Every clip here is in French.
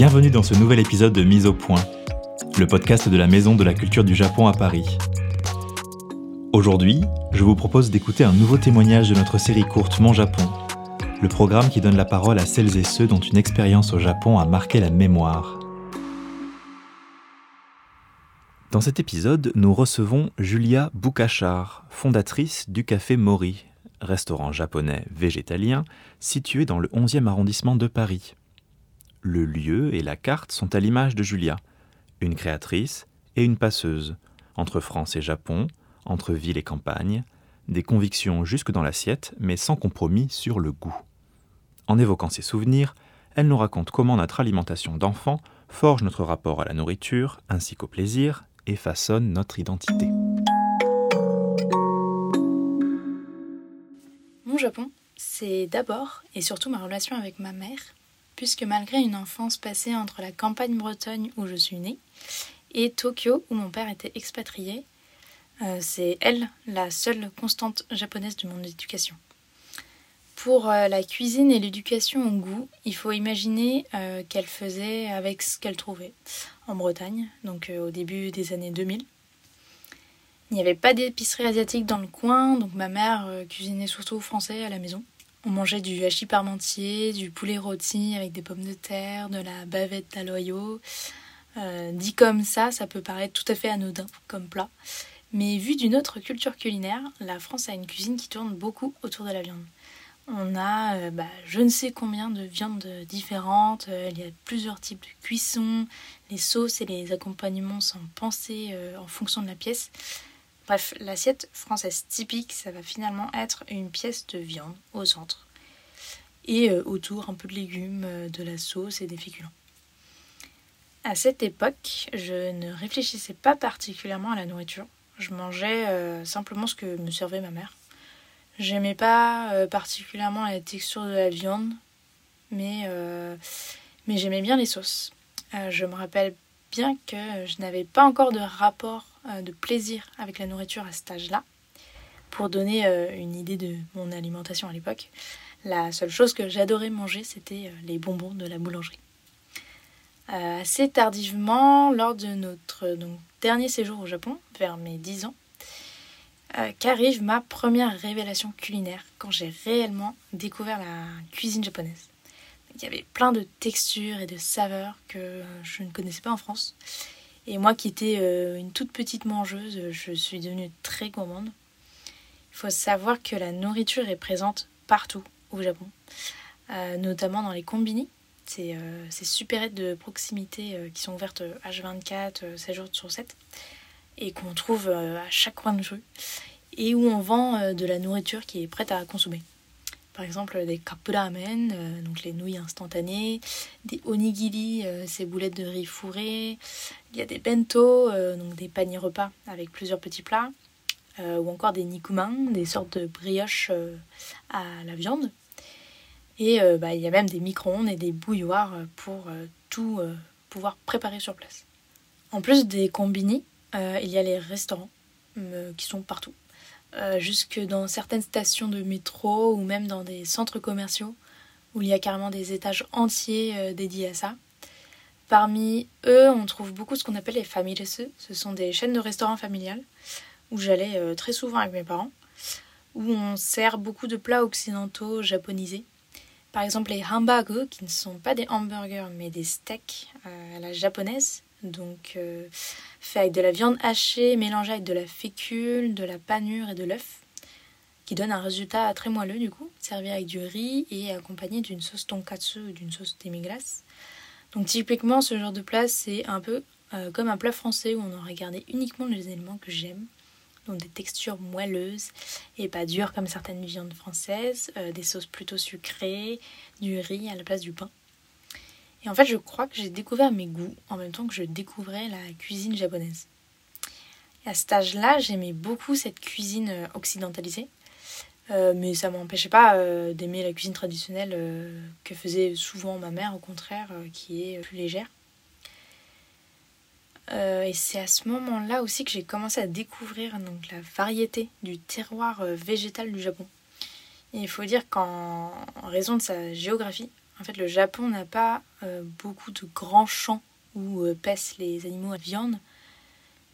Bienvenue dans ce nouvel épisode de Mise au point, le podcast de la Maison de la Culture du Japon à Paris. Aujourd'hui, je vous propose d'écouter un nouveau témoignage de notre série courte Mon Japon, le programme qui donne la parole à celles et ceux dont une expérience au Japon a marqué la mémoire. Dans cet épisode, nous recevons Julia Boukachar, fondatrice du Café Mori, restaurant japonais végétalien situé dans le 11e arrondissement de Paris. Le lieu et la carte sont à l'image de Julia, une créatrice et une passeuse, entre France et Japon, entre ville et campagne, des convictions jusque dans l'assiette, mais sans compromis sur le goût. En évoquant ses souvenirs, elle nous raconte comment notre alimentation d'enfant forge notre rapport à la nourriture ainsi qu'au plaisir et façonne notre identité. Mon Japon, c'est d'abord et surtout ma relation avec ma mère puisque malgré une enfance passée entre la campagne bretonne où je suis née et Tokyo où mon père était expatrié, euh, c'est elle la seule constante japonaise de mon éducation. Pour euh, la cuisine et l'éducation au goût, il faut imaginer euh, qu'elle faisait avec ce qu'elle trouvait en Bretagne, donc au début des années 2000. Il n'y avait pas d'épicerie asiatique dans le coin, donc ma mère cuisinait surtout français à la maison. On mangeait du hachis parmentier, du poulet rôti avec des pommes de terre, de la bavette à loyaux. Euh, dit comme ça, ça peut paraître tout à fait anodin comme plat. Mais vu d'une autre culture culinaire, la France a une cuisine qui tourne beaucoup autour de la viande. On a euh, bah, je ne sais combien de viandes différentes, euh, il y a plusieurs types de cuisson, les sauces et les accompagnements sont pensés en fonction de la pièce. Bref, l'assiette française typique, ça va finalement être une pièce de viande au centre. Et euh, autour, un peu de légumes, euh, de la sauce et des féculents. À cette époque, je ne réfléchissais pas particulièrement à la nourriture. Je mangeais euh, simplement ce que me servait ma mère. J'aimais pas particulièrement la texture de la viande, mais, mais j'aimais bien les sauces. je me rappelle bien que je n'avais pas encore de rapport de plaisir avec la nourriture à cet âge-là. Pour donner euh, une idée de mon alimentation à l'époque, la seule chose que j'adorais manger, c'était euh, les bonbons de la boulangerie. assez tardivement, lors de notre donc, dernier séjour au Japon, vers mes 10 ans, qu'arrive ma première révélation culinaire quand j'ai réellement découvert la cuisine japonaise. Il y avait plein de textures et de saveurs que je ne connaissais pas en France et moi qui étais euh, une toute petite mangeuse, je suis devenue très gourmande. Il faut savoir que la nourriture est présente partout au Japon, euh, notamment dans les combini. C'est euh, ces supérettes de proximité qui sont ouvertes H24, 7 jours sur 7, et qu'on trouve à chaque coin de rue, et où on vend de la nourriture qui est prête à consommer par exemple des kapuramen, euh, donc les nouilles instantanées, des onigiri, euh, ces boulettes de riz fourrées, il y a des bento, euh, donc des paniers repas avec plusieurs petits plats, ou encore des nikuman, des sortes de brioches à la viande. Et bah, il y a même des micro-ondes et des bouilloires pour tout pouvoir préparer sur place. En plus des combini, il y a les restaurants qui sont partout. Euh, jusque dans certaines stations de métro ou même dans des centres commerciaux où il y a carrément des étages entiers euh, dédiés à ça. Parmi eux, on trouve beaucoup ce qu'on appelle les familles. Ce sont des chaînes de restaurants familiales où j'allais euh, très souvent avec mes parents, où on sert beaucoup de plats occidentaux japonisés. Par exemple, les hamburgers, qui ne sont pas des hamburgers mais des steaks à la japonaise, donc euh, fait avec de la viande hachée mélangée avec de la fécule, de la panure et de l'œuf, qui donne un résultat très moelleux du coup, servi avec du riz et accompagné d'une sauce tonkatsu ou d'une sauce demi-glace. Donc typiquement ce genre de plat c'est un peu euh, comme un plat français où on aurait gardé uniquement les éléments que j'aime, donc des textures moelleuses et pas dures comme certaines viandes françaises, euh, des sauces plutôt sucrées, du riz à la place du pain. Et en fait, je crois que j'ai découvert mes goûts en même temps que je découvrais la cuisine japonaise. Et à cet âge-là, j'aimais beaucoup cette cuisine euh, occidentalisée. Euh, mais ça ne m'empêchait pas euh, d'aimer la cuisine traditionnelle que faisait souvent ma mère, au contraire, qui est plus légère. et c'est à ce moment-là aussi que j'ai commencé à découvrir donc, la variété du terroir végétal du Japon. Et il faut dire qu'en raison de sa géographie, En fait, le Japon n'a pas euh, beaucoup de grands champs où euh, paissent les animaux à viande.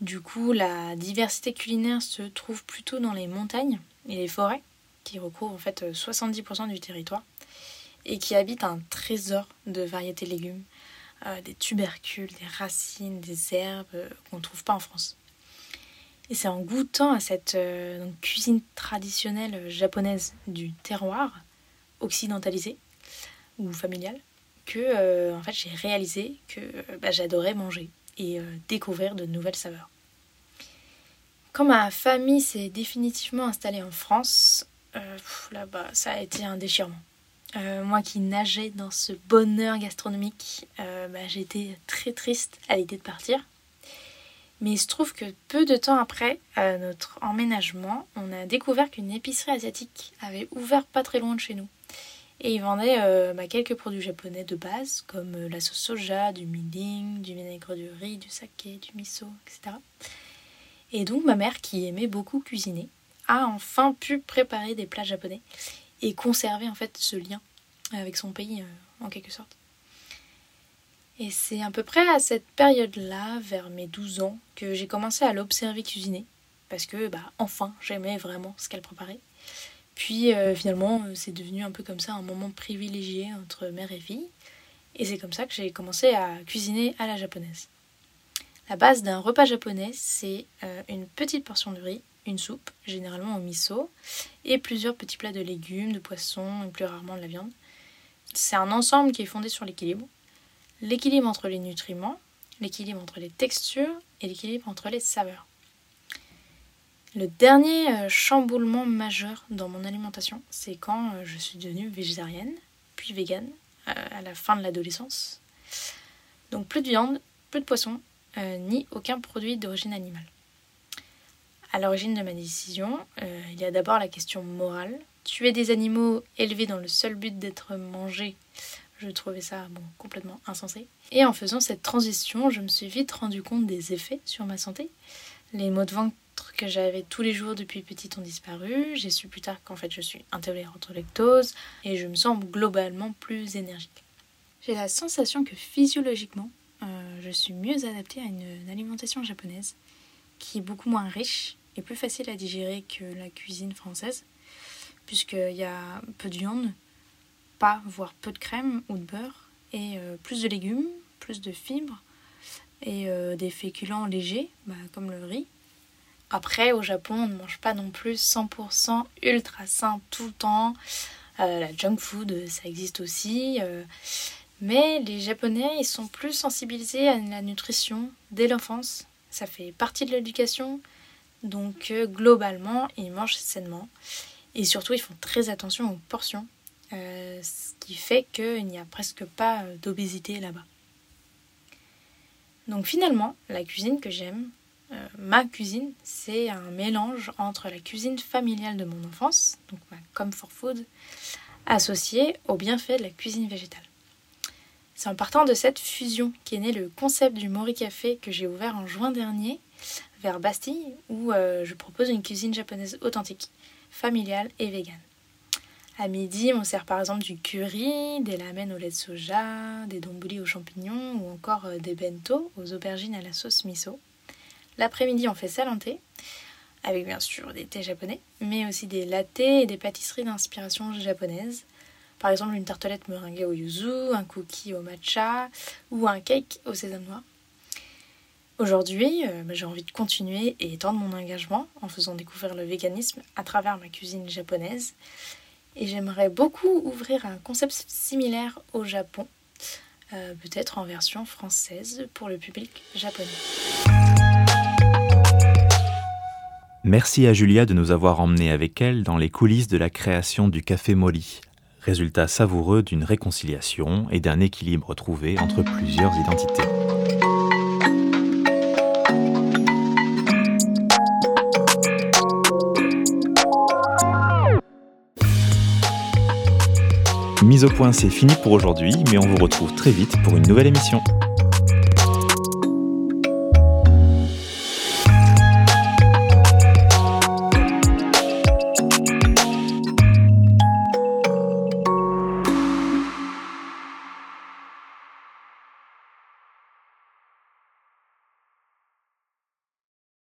Du coup, la diversité culinaire se trouve plutôt dans les montagnes et les forêts, qui recouvrent en fait 70% du territoire, et qui habitent un trésor de variétés de légumes, des tubercules, des racines, des herbes qu'on ne trouve pas en France. Et c'est en goûtant à cette euh, cuisine traditionnelle japonaise du terroir, occidentalisée ou familiale, que euh, en fait, j'ai réalisé que euh, bah, j'adorais manger et découvrir de nouvelles saveurs. Quand ma famille s'est définitivement installée en France, là-bas, ça a été un déchirement. moi qui nageais dans ce bonheur gastronomique, bah, j'étais très triste à l'idée de partir. Mais il se trouve que peu de temps après notre emménagement, on a découvert qu'une épicerie asiatique avait ouvert pas très loin de chez nous. Et ils vendaient euh, bah, quelques produits japonais de base, comme euh, la sauce soja, du milling, du vinaigre de riz, du saké, du miso, etc. Et donc ma mère, qui aimait beaucoup cuisiner, a enfin pu préparer des plats japonais et conserver en fait ce lien avec son pays euh, en quelque sorte. Et c'est à peu près à cette période-là, vers mes 12 ans, que j'ai commencé à l'observer cuisiner. Parce que, bah, enfin, j'aimais vraiment ce qu'elle préparait. Puis euh, finalement, euh, c'est devenu un peu comme ça un moment privilégié entre mère et fille. Et c'est comme ça que j'ai commencé à cuisiner à la japonaise. La base d'un repas japonais, c'est euh, une petite portion de riz, une soupe, généralement au miso, et plusieurs petits plats de légumes, de poissons et plus rarement de la viande. C'est un ensemble qui est fondé sur l'équilibre l'équilibre entre les nutriments, l'équilibre entre les textures et l'équilibre entre les saveurs. Le dernier euh, chamboulement majeur dans mon alimentation, c'est quand euh, je suis devenue végétarienne, puis végane, euh, à la fin de l'adolescence. Donc plus de viande, plus de poisson, ni aucun produit d'origine animale. À l'origine de ma décision, il y a d'abord la question morale. Tuer des animaux élevés dans le seul but d'être mangés je trouvais ça complètement insensé. Et en faisant cette transition, je me suis vite rendu compte des effets sur ma santé. Les maux de ventre que j'avais tous les jours depuis petite ont disparu. J'ai su plus tard qu'en fait je suis intolérante au lactose et je me sens globalement plus énergique. J'ai la sensation que physiologiquement, euh, je suis mieux adaptée à une alimentation japonaise qui est beaucoup moins riche et plus facile à digérer que la cuisine française, puisqu'il y a peu de viande, pas, voire peu de crème ou de beurre, et euh, plus de légumes, plus de fibres, et euh, des féculents légers, bah, comme le riz. Après, au Japon, on ne mange pas non plus 100% ultra sain tout le temps. Euh, la junk food, ça existe aussi. mais les Japonais, ils sont plus sensibilisés à la nutrition dès l'enfance. Ça fait partie de l'éducation. Donc, globalement, ils mangent sainement. Et surtout, ils font très attention aux portions. Euh, ce qui fait qu'il n'y a presque pas euh, d'obésité là-bas. Donc finalement, la cuisine que j'aime, euh, ma cuisine, c'est un mélange entre la cuisine familiale de mon enfance, donc ma comfort food, associée au bienfait de la cuisine végétale. C'est en partant de cette fusion qu'est né le concept du Mori Café que j'ai ouvert en juin dernier vers Bastille, où je propose une cuisine japonaise authentique, familiale et végane. À midi, on sert par exemple du curry, des lamens au lait de soja, des donburi aux champignons ou encore euh, des bento aux aubergines à la sauce miso. L'après-midi, on fait salanté, avec bien sûr des thés japonais, mais aussi des lattés et des pâtisseries d'inspiration japonaise. Par exemple, une tartelette meringuée au yuzu, un cookie au matcha ou un cake au sésame noir. Aujourd'hui, euh, bah, j'ai envie de continuer et étendre mon engagement en faisant découvrir le véganisme à travers ma cuisine japonaise et j'aimerais beaucoup ouvrir un concept similaire au Japon, euh, peut-être en version française pour le public japonais. Merci à Julia de nous avoir emmenés avec elle dans les coulisses de la création du Café Moli, résultat savoureux d'une réconciliation et d'un équilibre trouvé entre plusieurs identités. Mise au point, c'est fini pour aujourd'hui, mais on vous retrouve très vite pour une nouvelle émission.